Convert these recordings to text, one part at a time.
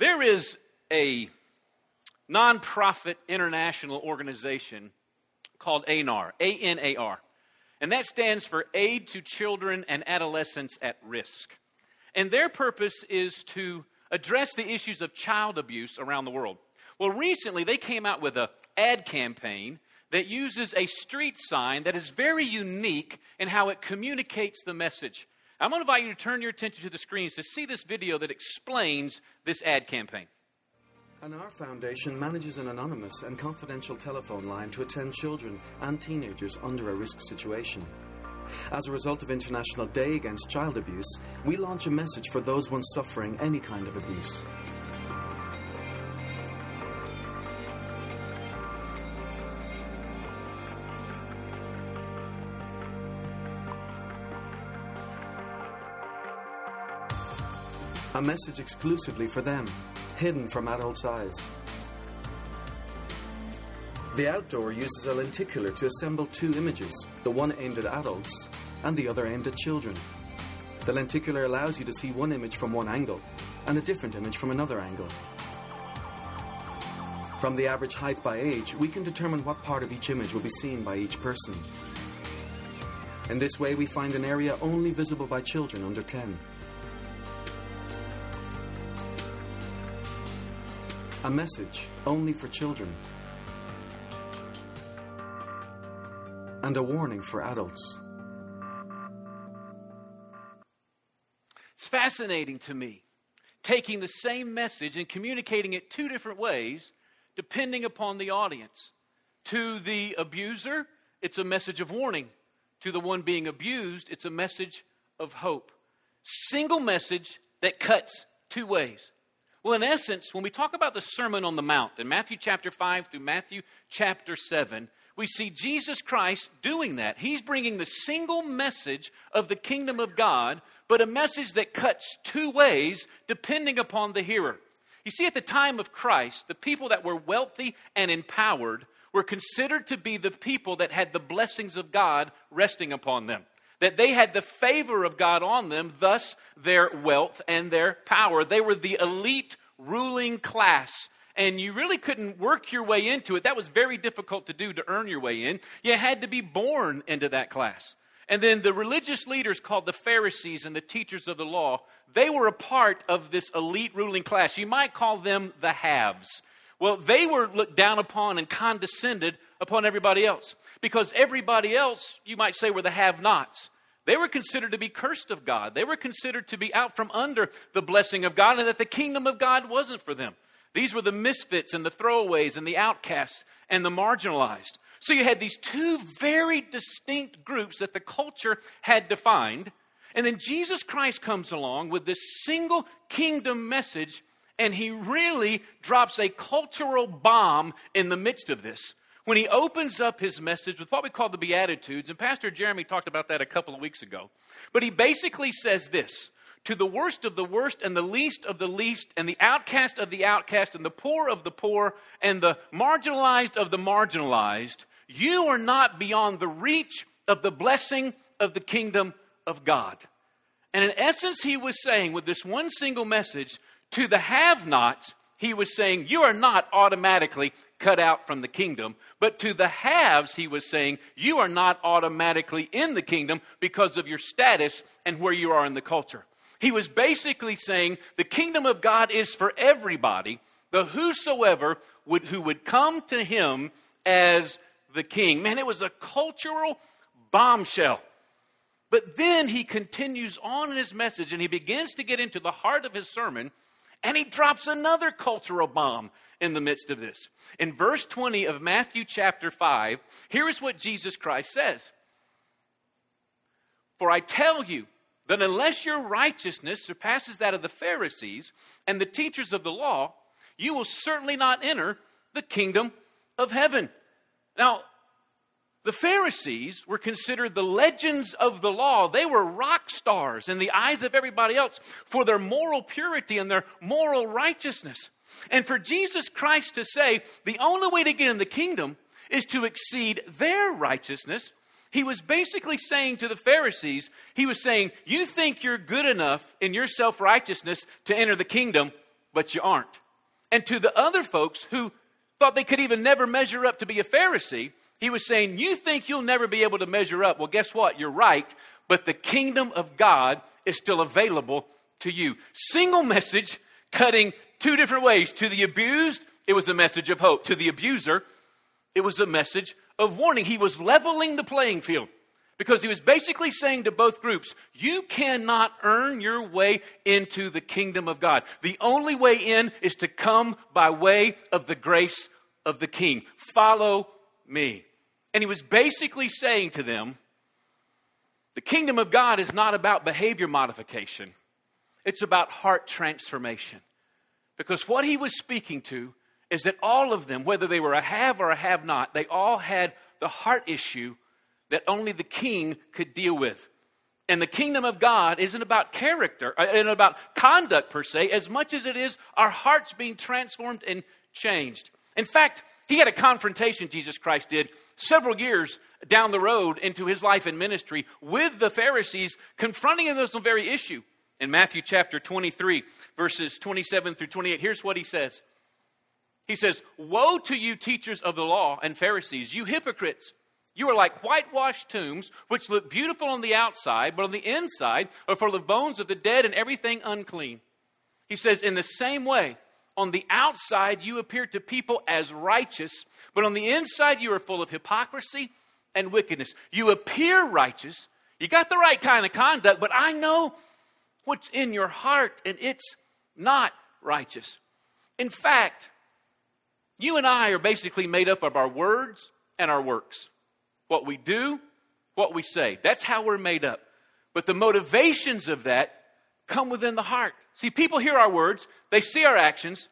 There is a nonprofit international organization called ANAR, A N A R, and that stands for Aid to Children and Adolescents at Risk. And their purpose is to address the issues of child abuse around the world. Well, recently they came out with an ad campaign that uses a street sign that is very unique in how it communicates the message. I'm going to invite you to turn your attention to the screens to see this video that explains this ad campaign. ANAR Foundation manages an anonymous and confidential telephone line to attend children and teenagers under a risk situation. As a result of International Day Against Child Abuse, we launch a message for those ones suffering any kind of abuse. A message exclusively for them, hidden from adults' eyes. The outdoor uses a lenticular to assemble two images, the one aimed at adults and the other aimed at children. The lenticular allows you to see one image from one angle and a different image from another angle. From the average height by age, we can determine what part of each image will be seen by each person. In this way, we find an area only visible by children under 10. A message only for children. And a warning for adults. It's fascinating to me taking the same message and communicating it two different ways depending upon the audience. To the abuser, it's a message of warning. To the one being abused, it's a message of hope. Single message that cuts two ways. Well, in essence, when we talk about the Sermon on the Mount in Matthew chapter 5 through Matthew chapter 7, we see Jesus Christ doing that. He's bringing the single message of the kingdom of God, but a message that cuts two ways depending upon the hearer. You see, at the time of Christ, the people that were wealthy and empowered were considered to be the people that had the blessings of God resting upon them. That they had the favor of God on them, thus their wealth and their power. They were the elite ruling class and you really couldn't work your way into it. That was very difficult to do to earn your way in. You had to be born into that class. And then the religious leaders called the Pharisees and the teachers of the law, they were a part of this elite ruling class. You might call them the haves. Well, they were looked down upon and condescended upon everybody else because everybody else, you might say, were the have nots. They were considered to be cursed of God. They were considered to be out from under the blessing of God and that the kingdom of God wasn't for them. These were the misfits and the throwaways and the outcasts and the marginalized. So you had these two very distinct groups that the culture had defined. And then Jesus Christ comes along with this single kingdom message, and he really drops a cultural bomb in the midst of this. When he opens up his message with what we call the Beatitudes, and Pastor Jeremy talked about that a couple of weeks ago, but he basically says this to the worst of the worst and the least of the least and the outcast of the outcast and the poor of the poor and the marginalized of the marginalized, you are not beyond the reach of the blessing of the kingdom of God. And in essence, he was saying with this one single message to the have nots, he was saying, You are not automatically cut out from the kingdom. But to the haves, he was saying, You are not automatically in the kingdom because of your status and where you are in the culture. He was basically saying the kingdom of God is for everybody, the whosoever would, who would come to him as the king. Man, it was a cultural bombshell. But then he continues on in his message and he begins to get into the heart of his sermon and he drops another cultural bomb in the midst of this. In verse 20 of Matthew chapter 5, here is what Jesus Christ says For I tell you, that unless your righteousness surpasses that of the Pharisees and the teachers of the law, you will certainly not enter the kingdom of heaven. Now, the Pharisees were considered the legends of the law. They were rock stars in the eyes of everybody else for their moral purity and their moral righteousness. And for Jesus Christ to say the only way to get in the kingdom is to exceed their righteousness he was basically saying to the Pharisees, he was saying, You think you're good enough in your self righteousness to enter the kingdom. but you aren't. And to the other folks who thought they could even never measure up to be a Pharisee, he was saying, You think you'll never be able to measure up. Well, guess what? You're right, but the kingdom of God is still available to you. Single message cutting two different ways. To the abused, it was a message of hope. To the abuser, it was a message of warning. He was leveling the playing field because he was basically saying to both groups, You cannot earn your way into the kingdom of God. The only way in is to come by way of the grace of the king. Follow me. And he was basically saying to them, The kingdom of God is not about behavior modification, it's about heart transformation. Because what he was speaking to is that all of them, whether they were a have or a have not, they all had the heart issue that only the king could deal with. And the kingdom of God isn't about character and uh, about conduct per se, as much as it is our hearts being transformed and changed. In fact, he had a confrontation, Jesus Christ did, several years down the road into his life and ministry with the Pharisees, confronting them with this very issue. In Matthew chapter 23, verses 27 through 28, here's what he says he says, Woe to you, teachers of the law and Pharisees, you hypocrites! You are like whitewashed tombs, which look beautiful on the outside, but on the inside are full of bones of the dead and everything unclean. He says, In the same way, on the outside you appear to people as righteous, but on the inside you are full of hypocrisy and wickedness. You appear righteous, you got the right kind of conduct, but I know what's in your heart, and it's not righteous. In fact, you and I are basically made up of our words and our works. What we do, what we say. That's how we're made up. But the motivations of that come within the heart. See, people hear our words, they see our actions,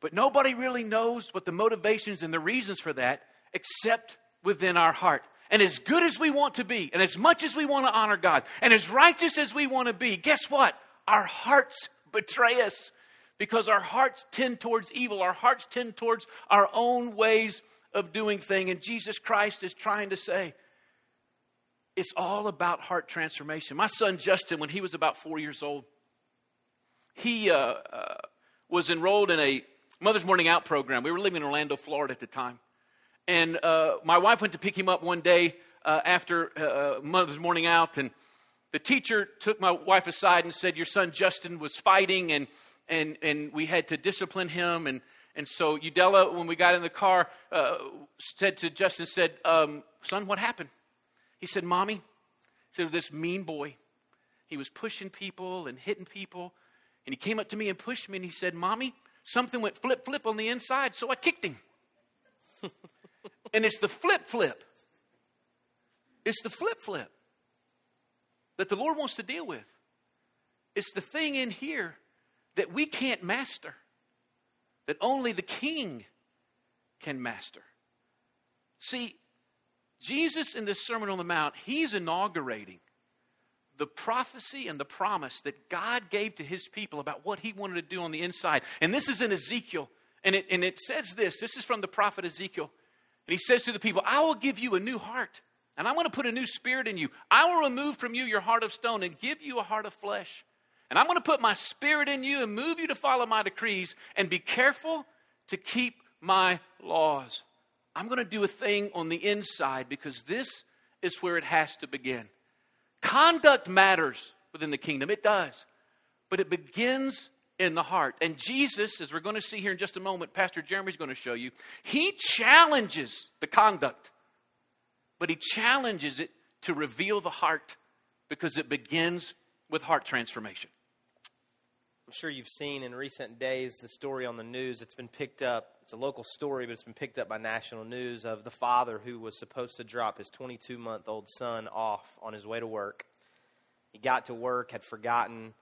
but nobody really knows what the motivations and the reasons for that except within our heart. And as good as we want to be, and as much as we want to honor God, and as righteous as we want to be, guess what? Our hearts betray us because our hearts tend towards evil. Our hearts tend towards our own ways of doing things. And Jesus Christ is trying to say, it's all about heart transformation. My son Justin, when he was about four years old, he uh, uh, was enrolled in a Mother's Morning Out program. We were living in Orlando, Florida at the time. And uh, my wife went to pick him up one day uh, after uh, uh, Mother's Morning Out, and the teacher took my wife aside and said, Your son Justin was fighting, and and, and we had to discipline him. And, and so Udella, when we got in the car, said to Justin, said, um, son, what happened? He said, mommy, he said, this mean boy. He was pushing people and hitting people. And he came up to me and pushed me and he said, mommy, something went flip flip on the inside, so I kicked him. and it's the flip flip. It's the flip flip that the Lord wants to deal with. It's the thing in here that we can't master, that only the king can master. See, Jesus in this Sermon on the Mount, he's inaugurating the prophecy and the promise that God gave to his people about what he wanted to do on the inside. And this is in Ezekiel. And it, and it says this this is from the prophet Ezekiel. And he says to the people, I will give you a new heart, and I want to put a new spirit in you. I will remove from you your heart of stone and give you a heart of flesh. And I'm going to put my spirit in you and move you to follow my decrees and be careful to keep my laws. I'm going to do a thing on the inside because this is where it has to begin. Conduct matters within the kingdom, it does. But it begins in the heart. And Jesus, as we're going to see here in just a moment, Pastor Jeremy's going to show you, he challenges the conduct, but he challenges it to reveal the heart because it begins with heart transformation. I'm sure you've seen in recent days the story on the news. It's been picked up. It's a local story, but it's been picked up by national news of the father who was supposed to drop his 22 month old son off on his way to work. He got to work, had forgotten,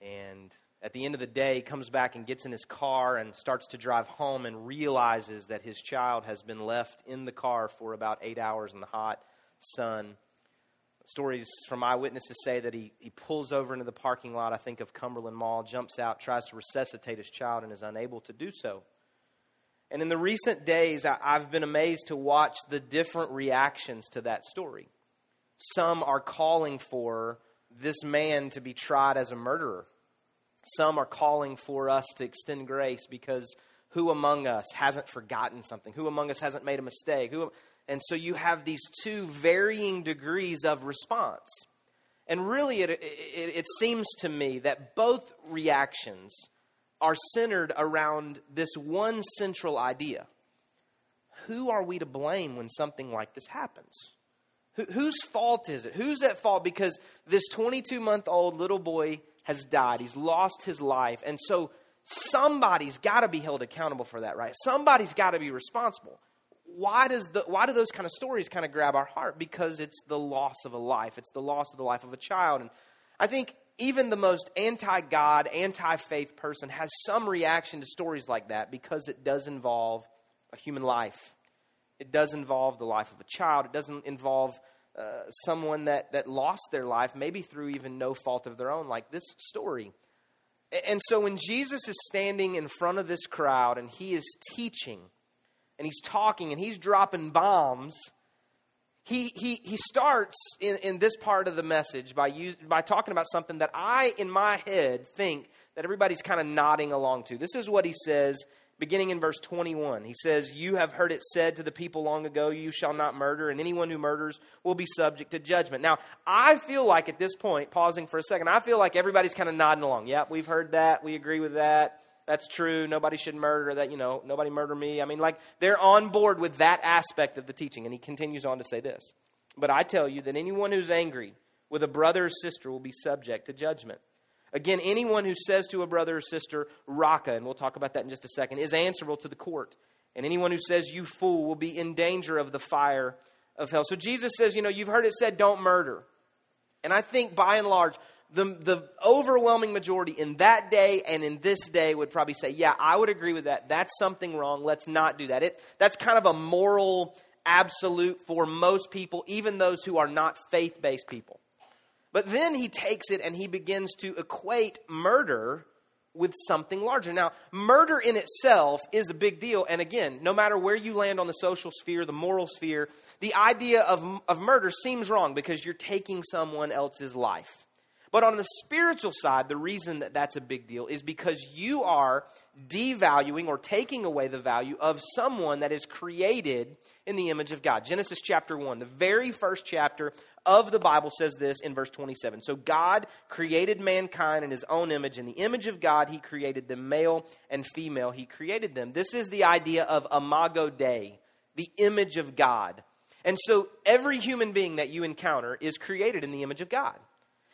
and at the end of the day, comes back and gets in his car and starts to drive home and realizes that his child has been left in the car for about eight hours in the hot sun. Stories from eyewitnesses say that he, he pulls over into the parking lot, I think, of Cumberland Mall, jumps out, tries to resuscitate his child, and is unable to do so. And in the recent days, I, I've been amazed to watch the different reactions to that story. Some are calling for this man to be tried as a murderer. Some are calling for us to extend grace because who among us hasn't forgotten something? Who among us hasn't made a mistake? Who, and so you have these two varying degrees of response. And really, it, it, it, seems to me that both reactions are centered around this one central idea Who are we to blame when something like this happens? Who, whose fault is it? Who's at fault? Because this 22 month old little boy has died, he's lost his life. And so somebody's got to be held accountable for that, right? Somebody's got to be responsible why does the why do those kind of stories kind of grab our heart? Because it's the loss of a life. It's the loss of the life of a child. And I think even the most anti-God, anti-faith person has some reaction to stories like that because it does involve a human life. It does involve the life of a child. It doesn't involve uh, someone that, that lost their life, maybe through even no fault of their own, like this story. And so when Jesus is standing in front of this crowd and he is teaching, and he's talking and he's dropping bombs, he, he, he starts in, in this part of the message by, use, by talking about something that I, in my head, think that everybody's kind of nodding along to. This is what he says beginning in verse 21. He says, You have heard it said to the people long ago, You shall not murder, and anyone who murders will be subject to judgment. Now, I feel like at this point, pausing for a second, I feel like everybody's kind of nodding along. Yep, we've heard that. We agree with that that's true. Nobody should murder that, you know, nobody murder me. I mean, like, they're on board with that aspect of the teaching. And he continues on to say this. But I tell you that anyone who's angry with a brother or sister will be subject to judgment. Again, anyone who says to a brother or sister, Raca, and we'll talk about that in just a second, is answerable to the court. And anyone who says, You fool, will be in danger of the fire of hell. So Jesus says, You know, you've heard it said, don't murder. And I think by and large, the, the overwhelming majority in that day and in this day would probably say, yeah, I would agree with that. That's something wrong. Let's not do that. It, that's kind of a moral absolute for most people, even those who are not faith based people. But then he takes it and he begins to equate murder with something larger. Now, murder in itself is a big deal. And again, no matter where you land on the social sphere, the moral sphere, the idea of, of murder seems wrong because you're taking someone else's life. But on the spiritual side, the reason that that's a big deal is because you are devaluing or taking away the value of someone that is created in the image of God. Genesis chapter 1, the very first chapter of the Bible says this in verse 27. So God created mankind in his own image. In the image of God, he created them male and female. He created them. This is the idea of imago Dei, the image of God. And so every human being that you encounter is created in the image of God.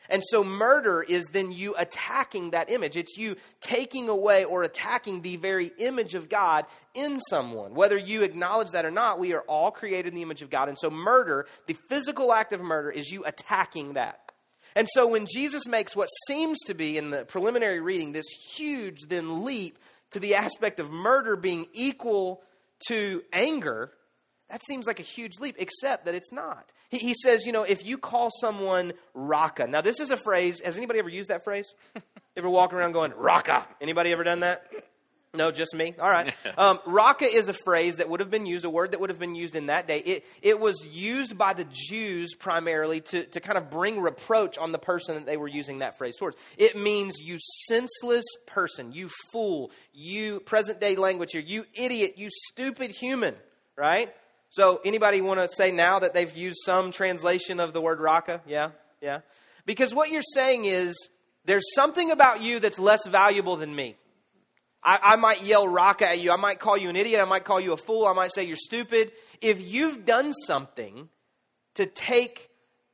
And so murder is then you attacking that image. It's you taking away or attacking the very image of God in someone. Whether you acknowledge that or not, we are all created in the image of God. And so murder, the physical act of murder, is you attacking that. And so when Jesus makes what seems to be in the preliminary reading this huge then leap to the aspect of murder being equal to anger, that seems like a huge leap, except that it's not. He, he says, you know, if you call someone Raca. Now, this is a phrase. Has anybody ever used that phrase? ever walk around going, Raca? Anybody ever done that? No, just me. All right. Um, Raca is a phrase that would have been used, a word that would have been used in that day. It, it was used by the Jews primarily to, to kind of bring reproach on the person that they were using that phrase towards. It means you senseless person, you fool, you, present day language here, you idiot, you stupid human, right? So, anybody want to say now that they've used some translation of the word raca? Yeah, yeah. Because what you're saying is there's something about you that's less valuable than me. I, I, might yell raca at you. I might call you an idiot. I might call you a fool. I might say you're stupid. If you've done something to take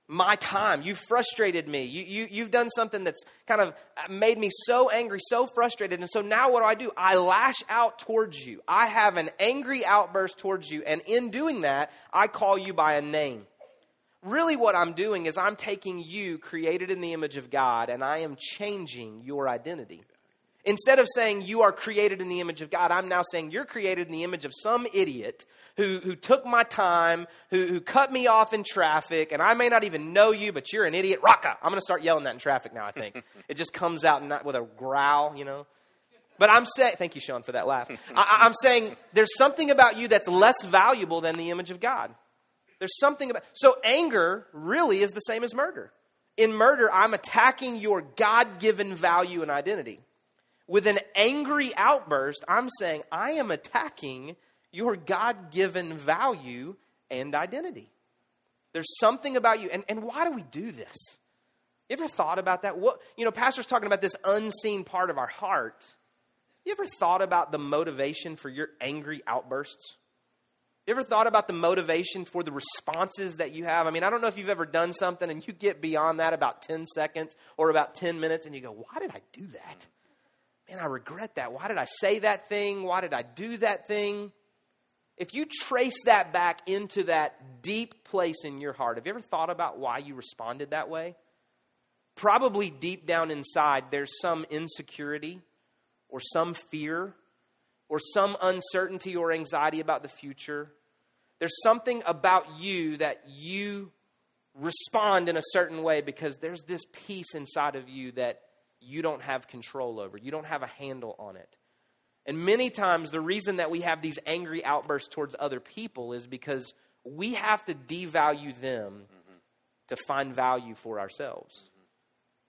my time. You've frustrated me. You, you, you've done something that's kind of made me so angry, so frustrated. And so now what do I do? I lash out towards you. I have an angry outburst towards you. And in doing that, I call you by a name. Really, what I'm doing is I'm taking you, created in the image of God, and I am changing your identity. Instead of saying you are created in the image of God, I'm now saying you're created in the image of some idiot who, who took my time, who, who cut me off in traffic, and I may not even know you, but you're an idiot. Raca! I'm going to start yelling that in traffic now, I think. it just comes out not with a growl, you know. But I'm saying, thank you, Sean, for that laugh. I, I'm saying there's something about you that's less valuable than the image of God. There's something about, so anger really is the same as murder. In murder, I'm attacking your God given value and identity. With an angry outburst, I'm saying I am attacking your God given value and identity. There's something about you. And, and why do we do this? You ever thought about that? What you know, Pastor's talking about this unseen part of our heart. You ever thought about the motivation for your angry outbursts? You ever thought about the motivation for the responses that you have? I mean, I don't know if you've ever done something and you get beyond that about 10 seconds or about 10 minutes and you go, Why did I do that? Man, I regret that. Why did I say that thing? Why did I do that thing? If you trace that back into that deep place in your heart, have you ever thought about why you responded that way? Probably deep down inside, there's some insecurity or some fear or some uncertainty or anxiety about the future. There's something about you that you respond in a certain way because there's this peace inside of you that you don't have control over. You don't have a handle on it. And many times, the reason that we have these angry outbursts towards other people is because we have to devalue them mm-hmm. to find value for ourselves. Mm-hmm.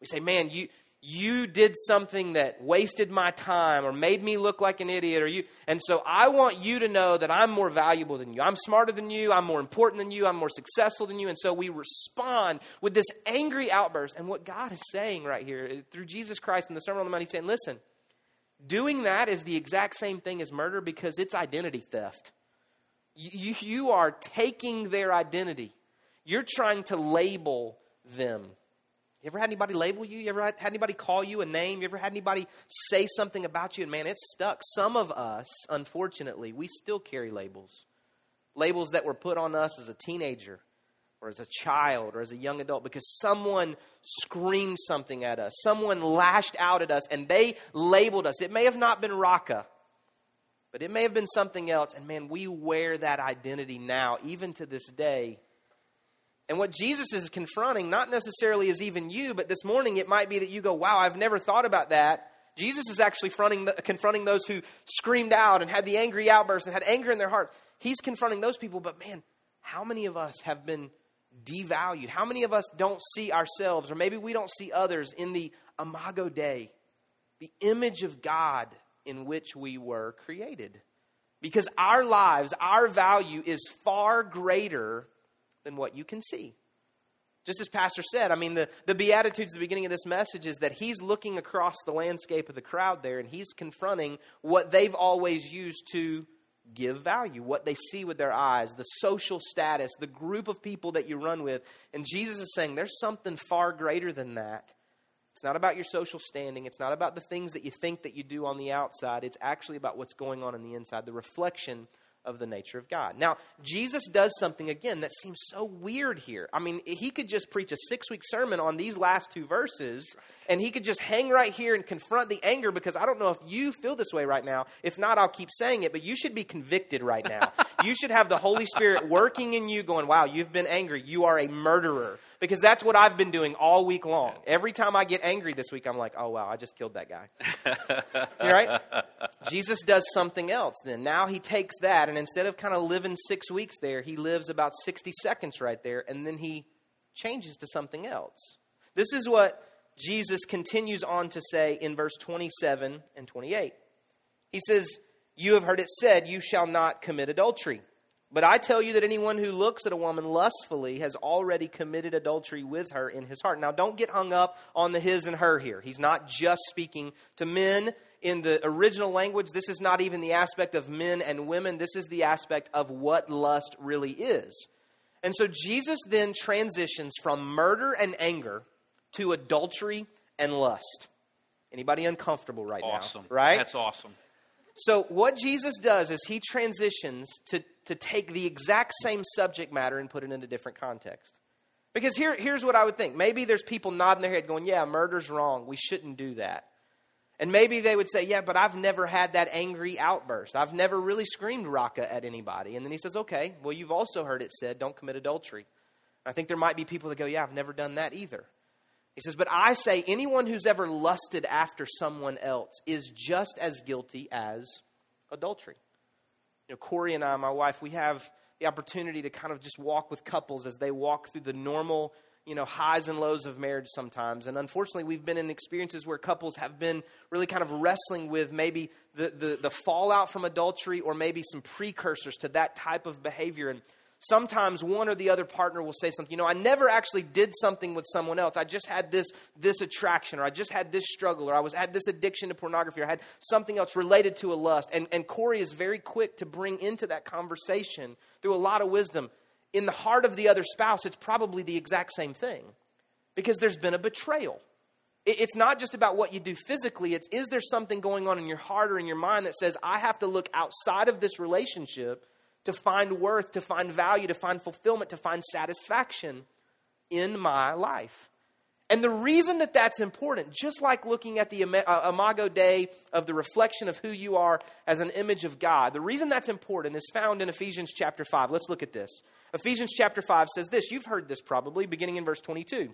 We say, man, you, you did something that wasted my time or made me look like an idiot or you and so i want you to know that i'm more valuable than you. I'm smarter than you. I'm more important than you. I'm more successful than you. And so we respond with this angry outburst. And what god is saying right here eh, through jesus christ in the sermon on the mount he's saying listen doing that is the exact same thing as murder because it's identity theft. You, you are taking their identity. You're trying to label them you ever had anybody label you? You ever had anybody call you a name? You ever had anybody say something about you? And man, it's stuck. Some of us, unfortunately, we still carry labels. Labels that were put on us as a teenager or as a child or as a young adult because someone screamed something at us. Someone lashed out at us and they labeled us. It may have not been Raca, but it may have been something else. And man, we wear that identity now, even to this day and what Jesus is confronting, not necessarily is even you, but this morning it might be that you go, wow, I've never thought about that. Jesus is actually confronting those who screamed out and had the angry outburst and had anger in their hearts. He's confronting those people, but man, how many of us have been devalued? How many of us don't see ourselves, or maybe we don't see others in the imago Dei, the image of God in which we were created? Because our lives, our value is far greater than what you can see. Just as Pastor said, I mean, the, the Beatitudes at the beginning of this message is that he's looking across the landscape of the crowd there and he's confronting what they've always used to give value, what they see with their eyes, the social status, the group of people that you run with. And Jesus is saying there's something far greater than that. It's not about your social standing. It's not about the things that you think that you do on the outside. It's actually about what's going on in the inside, the reflection of the nature of God. Now, Jesus does something again that seems so weird here. I mean, he could just preach a six week sermon on these last two verses, and he could just hang right here and confront the anger because I don't know if you feel this way right now. If not, I'll keep saying it, but you should be convicted right now. you should have the Holy Spirit working in you, going, Wow, you've been angry. You are a murderer. Because that's what I've been doing all week long. Every time I get angry this week, I'm like, Oh, wow, I just killed that guy. you right? Jesus does something else then. Now he takes that and instead of kind of living six weeks there, he lives about 60 seconds right there, and then he changes to something else. This is what Jesus continues on to say in verse 27 and 28. He says, You have heard it said, You shall not commit adultery. But I tell you that anyone who looks at a woman lustfully has already committed adultery with her in his heart. Now, don't get hung up on the his and her here. He's not just speaking to men. In the original language, this is not even the aspect of men and women. This is the aspect of what lust really is. And so Jesus then transitions from murder and anger to adultery and lust. Anybody uncomfortable right awesome. now? Right? That's awesome. So, what Jesus does is he transitions to, to take the exact same subject matter and put it into different context. Because here, here's what I would think. Maybe there's people nodding their head going, Yeah, murder's wrong. We shouldn't do that. And maybe they would say, Yeah, but I've never had that angry outburst. I've never really screamed raca at anybody. And then he says, Okay, well, you've also heard it said, Don't commit adultery. I think there might be people that go, Yeah, I've never done that either. He says, But I say, anyone who's ever lusted after someone else is just as guilty as adultery. You know, Corey and I, my wife, we have the opportunity to kind of just walk with couples as they walk through the normal you know, highs and lows of marriage sometimes. And unfortunately, we've been in experiences where couples have been really kind of wrestling with maybe the, the, the fallout from adultery or maybe some precursors to that type of behavior. And sometimes one or the other partner will say something, you know, I never actually did something with someone else. I just had this, this attraction, or I just had this struggle, or I was had this addiction to pornography, or I had something else related to a lust. And, and Corey is very quick to bring into that conversation through a lot of wisdom in the heart of the other spouse, it's probably the exact same thing because there's been a betrayal. It's not just about what you do physically, it's is there something going on in your heart or in your mind that says, I have to look outside of this relationship to find worth, to find value, to find fulfillment, to find satisfaction in my life. And the reason that that's important, just like looking at the uh, Imago Dei of the reflection of who you are as an image of God, the reason that's important is found in Ephesians chapter 5. Let's look at this. Ephesians chapter 5 says this. You've heard this probably, beginning in verse 22.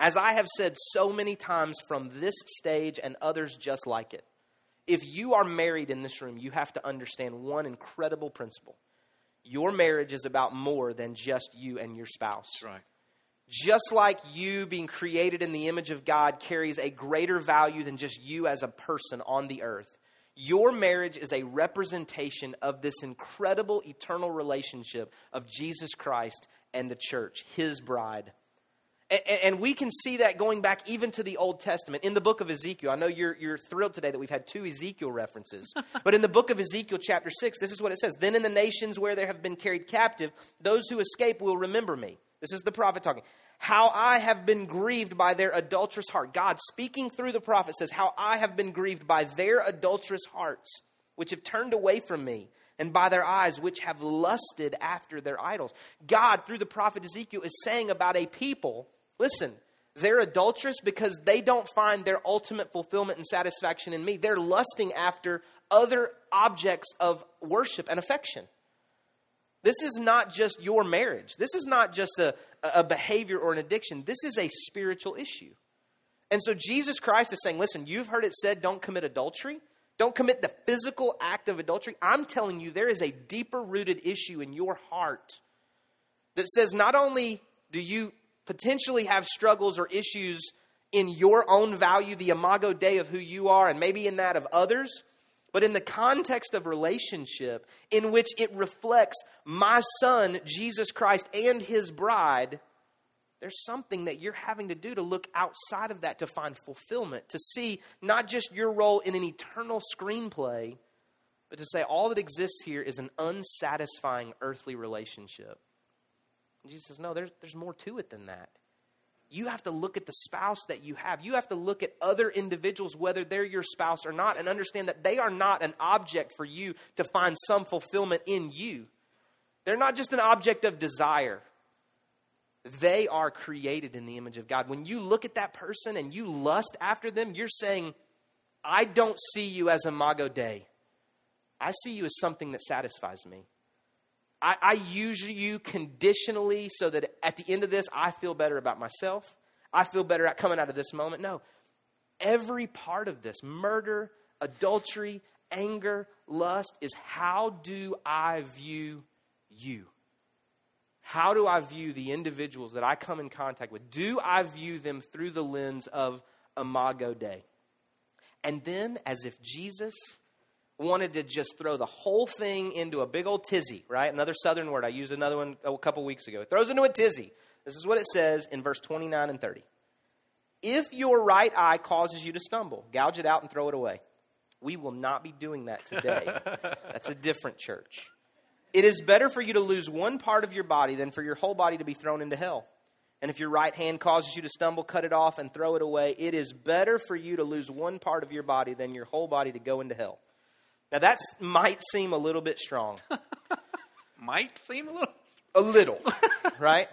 As I have said so many times from this stage and others just like it, if you are married in this room, you have to understand one incredible principle. Your marriage is about more than just you and your spouse. That's right just like you being created in the image of God carries a greater value than just you as a person on the earth, your marriage is a representation of this incredible eternal relationship of Jesus Christ and the church, his bride. And, we can see that going back even to the Old Testament. In the book of Ezekiel, I know you're, you're thrilled today that we've had two Ezekiel references. but in the book of Ezekiel, chapter 6, this is what it says Then in the nations where there have been carried captive, those who escape will remember me. This is the prophet talking. How I have been grieved by their adulterous heart. God speaking through the prophet says, How I have been grieved by their adulterous hearts, which have turned away from me, and by their eyes, which have lusted after their idols. God, through the prophet Ezekiel, is saying about a people, listen, they're adulterous because they don't find their ultimate fulfillment and satisfaction in me. They're lusting after other objects of worship and affection. This is not just your marriage. This is not just a, a behavior or an addiction. This is a spiritual issue. And so Jesus Christ is saying, listen, you've heard it said, don't commit adultery. Don't commit the physical act of adultery. I'm telling you, there is a deeper rooted issue in your heart that says not only do you potentially have struggles or issues in your own value, the imago Dei of who you are, and maybe in that of others, but in the context of relationship in which it reflects my son, Jesus Christ, and his bride, there's something that you're having to do to look outside of that to find fulfillment, to see not just your role in an eternal screenplay, but to say all that exists here is an unsatisfying earthly relationship. Jesus says, no, there's, there's more to it than that you have to look at the spouse that you have. You have to look at other individuals, whether they're your spouse or not, and understand that they are not an object for you to find some fulfillment in you. They're not just an object of desire. They are created in the image of God. When you look at that person and you lust after them, you're saying, I don't see you as imago Dei. I see you as something that satisfies me. I, I use you conditionally so that at the end of this, I feel better about myself. I feel better at coming out of this moment. No. Every part of this murder, adultery, anger, lust is how do I view you? How do I view the individuals that I come in contact with? Do I view them through the lens of Imago Dei? And then, as if Jesus wanted to just throw the whole thing into a big old tizzy, right? Another southern word. I used another one a couple weeks ago. It throws into a tizzy. This is what it says in verse 29 and 30. If your right eye causes you to stumble, gouge it out and throw it away. We will not be doing that today. That's a different church. It is better for you to lose one part of your body than for your whole body to be thrown into hell. And if your right hand causes you to stumble, cut it off and throw it away. It is better for you to lose one part of your body than your whole body to go into hell. Now that might seem a little bit strong. might seem a little. A little, right?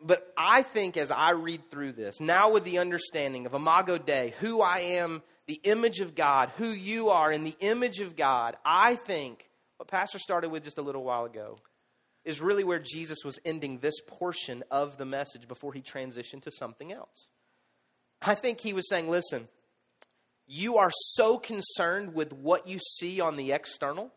but I think as I read through this, now with the understanding of Imago Dei, who I am, the image of God, who you are in the image of God, I think what Pastor started with just a little while ago is really where Jesus was ending this portion of the message before he transitioned to something else. I think he was saying, listen, you are so concerned with what you see on the external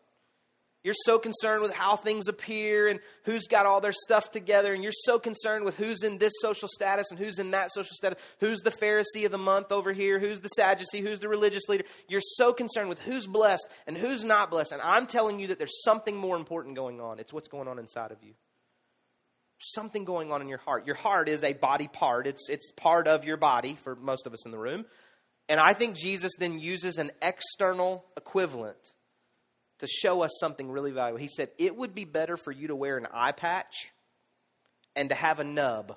you're so concerned with how things appear and who's got all their stuff together, and you're so concerned with who's in this social status and who's in that social status, who's the Pharisee of the month over here, who's the Sadducee, who's the religious leader. You're so concerned with who's blessed and who's not blessed. And I'm telling you that there's something more important going on. It's what's going on inside of you. Something going on in your heart. Your heart is a body part, it's, it's part of your body for most of us in the room. And I think Jesus then uses an external equivalent to show us something really valuable. He said, It would be better for you to wear an eye patch and to have a nub,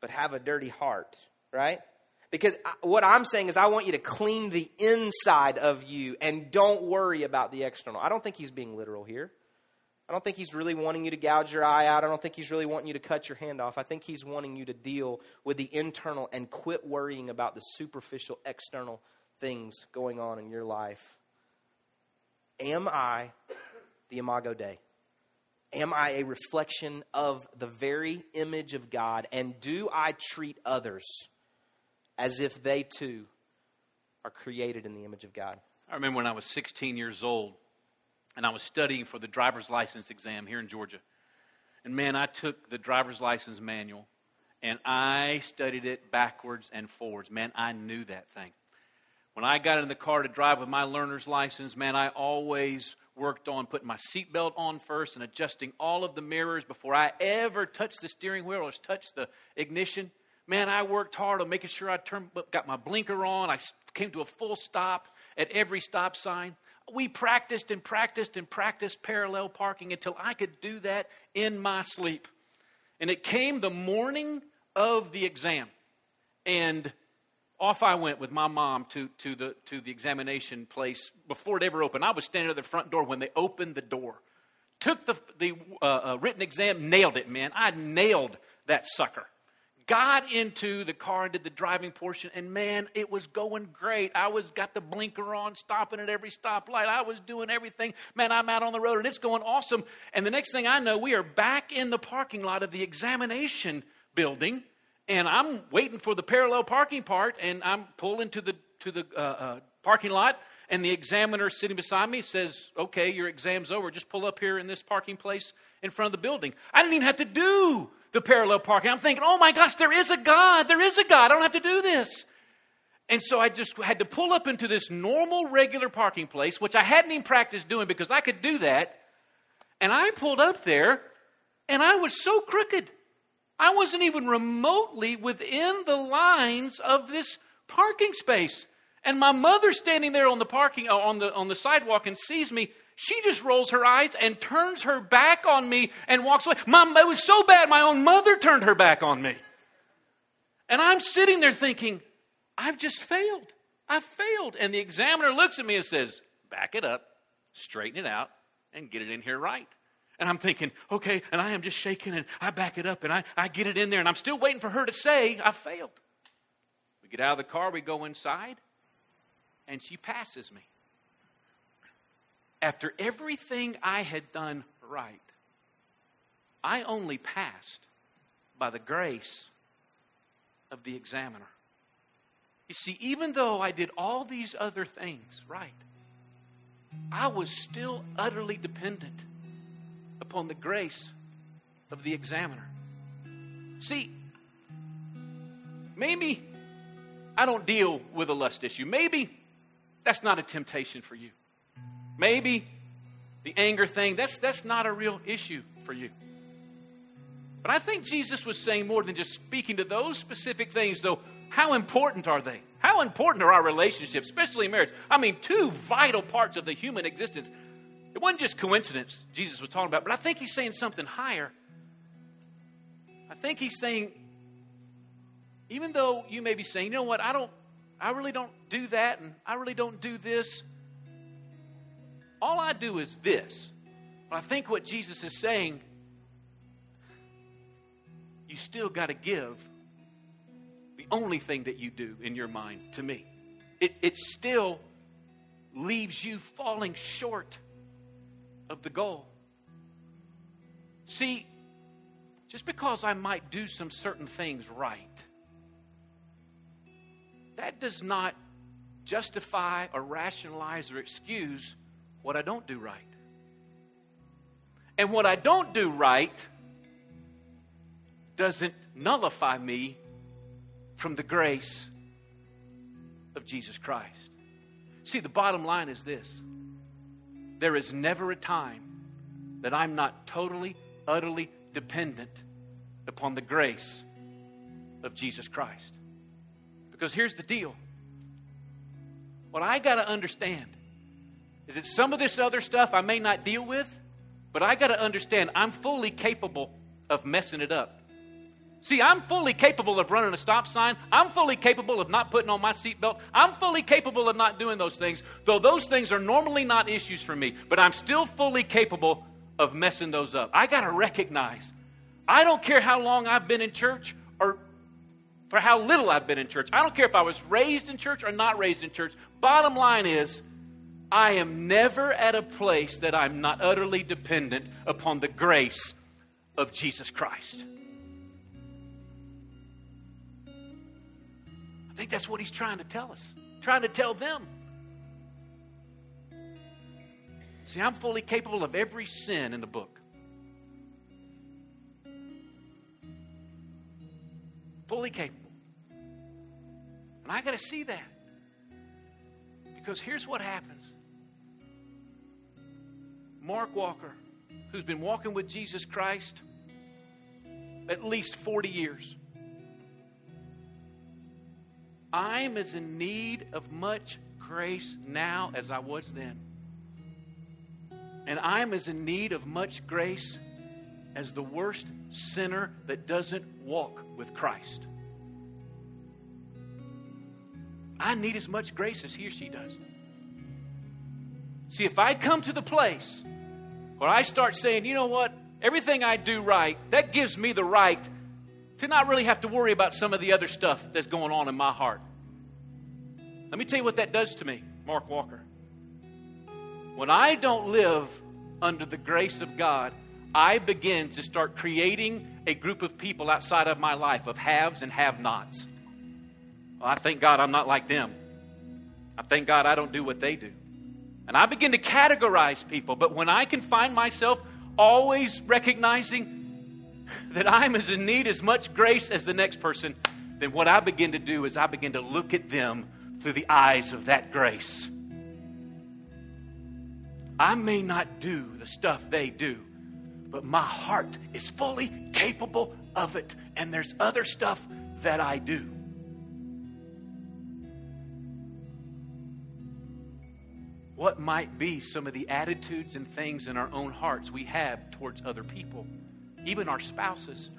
but have a dirty heart, right? Because what I'm saying is, I want you to clean the inside of you and don't worry about the external. I don't think he's being literal here. I don't think he's really wanting you to gouge your eye out. I don't think he's really wanting you to cut your hand off. I think he's wanting you to deal with the internal and quit worrying about the superficial external things going on in your life. Am I the Imago Dei? Am I a reflection of the very image of God? And do I treat others as if they too are created in the image of God? I remember when I was 16 years old and I was studying for the driver's license exam here in Georgia. And man, I took the driver's license manual and I studied it backwards and forwards. Man, I knew that thing. When I got in the car to drive with my learner's license, man, I always worked on putting my seatbelt on first and adjusting all of the mirrors before I ever touched the steering wheel or touched the ignition. Man, I worked hard on making sure I turned, got my blinker on. I came to a full stop at every stop sign. We practiced and practiced and practiced parallel parking until I could do that in my sleep. And it came the morning of the exam. And off I went with my mom to, to, the, to the examination place before it ever opened. I was standing at the front door when they opened the door. Took the, the uh, uh, written exam, nailed it, man. I nailed that sucker. Got into the car and did the driving portion, and man, it was going great. I was got the blinker on, stopping at every stoplight. I was doing everything. Man, I'm out on the road, and it's going awesome. And the next thing I know, we are back in the parking lot of the examination building and I'm waiting for the parallel parking part, and I'm pulling to the to the uh, uh, parking lot, and the examiner sitting beside me says, "Okay, your exam's over. Just pull up here in this parking place in front of the building." I didn't even have to do the parallel parking. I'm thinking, "Oh my gosh, there is a God. There is a God. I don't have to do this." And so I just had to pull up into this normal, regular parking place, which I hadn't even practiced doing because I could do that. And I pulled up there, and I was so crooked. I wasn't even remotely within the lines of this parking space. And my mother standing there on the parking uh, on the on the sidewalk and sees me, she just rolls her eyes and turns her back on me and walks away. Mom, it was so bad my own mother turned her back on me. And I'm sitting there thinking, I've just failed. I've failed. And the examiner looks at me and says, Back it up, straighten it out, and get it in here right. And I'm thinking, okay, and I am just shaking and I back it up and I, I get it in there and I'm still waiting for her to say, I failed. We get out of the car, we go inside, and she passes me. After everything I had done right, I only passed by the grace of the examiner. You see, even though I did all these other things right, I was still utterly dependent upon the grace of the examiner. See, maybe I don't deal with a lust issue. Maybe that's not a temptation for you. Maybe the anger thing, that's, that's not a real issue for you. But I think Jesus was saying more than just speaking to those specific things, though. How important are they? How important are our relationships, especially marriage? I mean, two vital parts of the human existence. It wasn't just coincidence Jesus was talking about, but I think he's saying something higher. I think he's saying, even though you may be saying, you know what, I don't, I really don't do that, and I really don't do this. All I do is this. But I think what Jesus is saying, you still got to give the only thing that you do in your mind to me. It, it still leaves you falling short of the goal. See, just because I might do some certain things right, that does not justify or rationalize or excuse what I don't do right. And what I don't do right doesn't nullify me from the grace of Jesus Christ. See, the bottom line is this there is never a time that I'm not totally, utterly dependent upon the grace of Jesus Christ. Because here's the deal what I got to understand is that some of this other stuff I may not deal with, but I got to understand I'm fully capable of messing it up. See, I'm fully capable of running a stop sign. I'm fully capable of not putting on my seatbelt. I'm fully capable of not doing those things, though those things are normally not issues for me, but I'm still fully capable of messing those up. I got to recognize I don't care how long I've been in church or for how little I've been in church. I don't care if I was raised in church or not raised in church. Bottom line is, I am never at a place that I'm not utterly dependent upon the grace of Jesus Christ. I think that's what he's trying to tell us, trying to tell them. See, I'm fully capable of every sin in the book. Fully capable. And I got to see that. Because here's what happens Mark Walker, who's been walking with Jesus Christ at least 40 years, I'm as in need of much grace now as I was then. And I'm as in need of much grace as the worst sinner that doesn't walk with Christ. I need as much grace as he or she does. See, if I come to the place where I start saying, you know what, everything I do right, that gives me the right to not really have to worry about some of the other stuff that's going on in my heart. Let me tell you what that does to me, Mark Walker. When I don't live under the grace of God, I begin to start creating a group of people outside of my life of haves and have nots. Well, I thank God I'm not like them. I thank God I don't do what they do. And I begin to categorize people, but when I can find myself always recognizing that I'm as in need as much grace as the next person, then what I begin to do is I begin to look at them through the eyes of that grace. I may not do the stuff they do, but my heart is fully capable of it. And there's other stuff that I do. What might be some of the attitudes and things in our own hearts we have towards other people? even our spouses.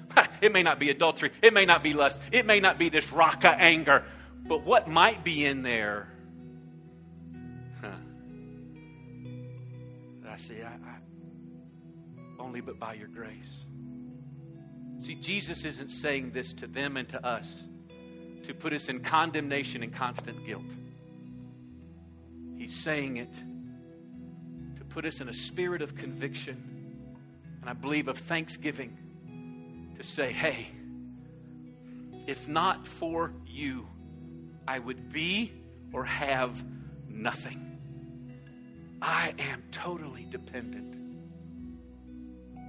It may not be adultery, it may not be lust, it may not be this raca anger, but what might be in there? I say, I, I, only but by your grace. See, Jesus isn't saying this to them and to us to put us in condemnation and constant guilt. He's saying it to put us in a spirit of conviction and I believe of thanksgiving to say, hey, if not for you, I would be or have nothing. I am totally dependent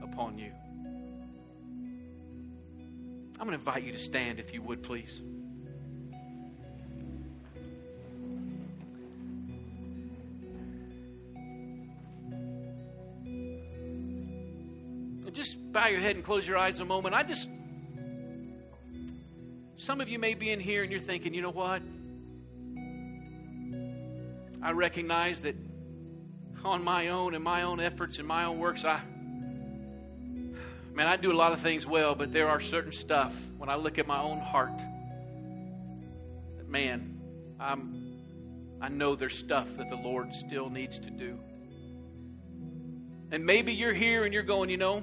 upon you. I'm going to invite you to stand if you would, please. Bow your head and close your eyes a moment. I just, some of you may be in here and you're thinking, you know what? I recognize that on my own and my own efforts and my own works, I, man, I do a lot of things well, but there are certain stuff when I look at my own heart that, man, I'm, I know there's stuff that the Lord still needs to do. And maybe you're here and you're going, you know,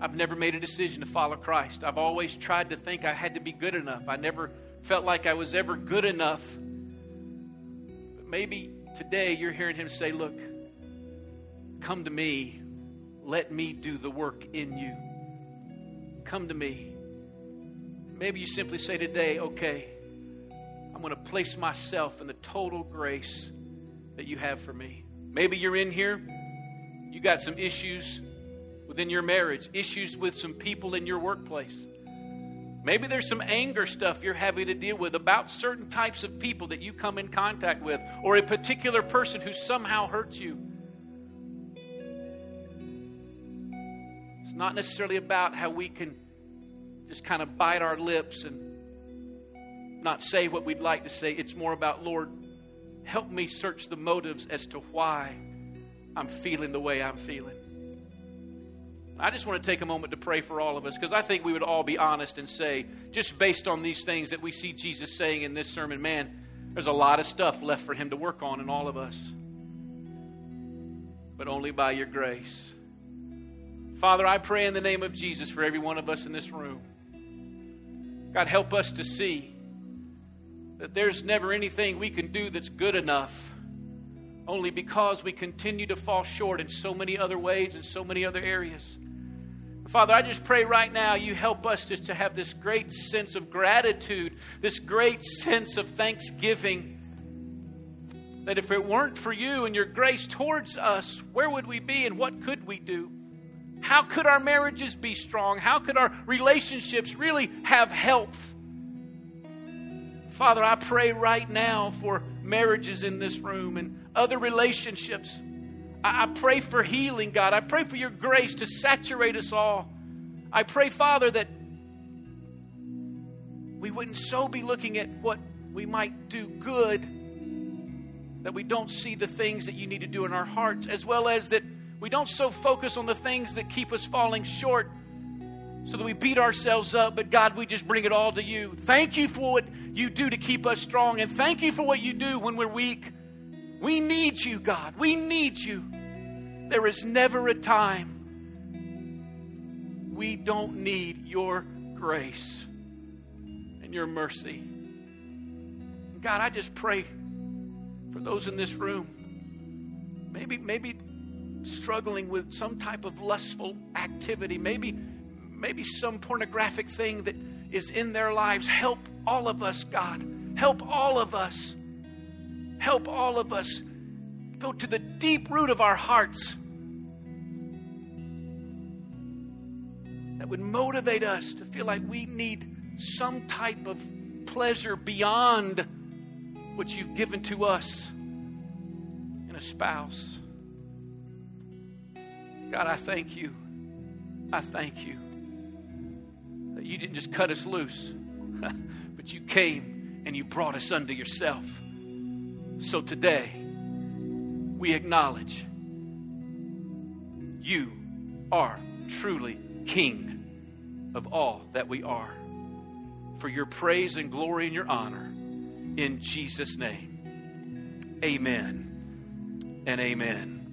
I've never made a decision to follow Christ. I've always tried to think I had to be good enough. I never felt like I was ever good enough. But maybe today you're hearing him say, Look, come to me. Let me do the work in you. Come to me. Maybe you simply say today, Okay, I'm going to place myself in the total grace that you have for me. Maybe you're in here, you got some issues within your marriage, issues with some people in your workplace. Maybe there's some anger stuff you're having to deal with about certain types of people that you come in contact with, or a particular person who somehow hurts you. It's not necessarily about how we can just kind of bite our lips and not say what we'd like to say. It's more about, Lord, help me search the motives as to why I'm feeling the way I'm feeling. I just want to take a moment to pray for all of us because I think we would all be honest and say, just based on these things that we see Jesus saying in this sermon, man, there's a lot of stuff left for him to work on in all of us. But only by your grace. Father, I pray in the name of Jesus for every one of us in this room. God, help us to see that there's never anything we can do that's good enough, only because we continue to fall short in so many other ways and so many other areas. Father, I just pray right now you help us just to have this great sense of gratitude, this great sense of thanksgiving. That if it weren't for you and your grace towards us, where would we be and what could we do? How could our marriages be strong? How could our relationships really have health? Father, I pray right now for marriages in this room and other relationships. I, I pray for healing, God. I pray for your grace to saturate us all. I pray, Father, that we wouldn't so be looking at what we might do good that we don't see the things that you need to do in our hearts, as well as that we don't so focus on the things that keep us falling short so that we beat ourselves up, but God, we just bring it all to you. Thank you for what you do to keep us strong, and thank you for what you do when we're weak. We need you, God. We need you. There is never a time we don't need your grace and your mercy. God, I just pray for those in this room. Maybe, maybe struggling with some type of lustful activity, maybe, maybe some pornographic thing that is in their lives. Help all of us, God. Help all of us. Help all of us go to the deep root of our hearts that would motivate us to feel like we need some type of pleasure beyond what you've given to us in a spouse. God, I thank you. I thank you that you didn't just cut us loose, but you came and you brought us unto yourself. So today, we acknowledge you are truly King of all that we are. For your praise and glory and your honor. In Jesus' name. Amen and amen.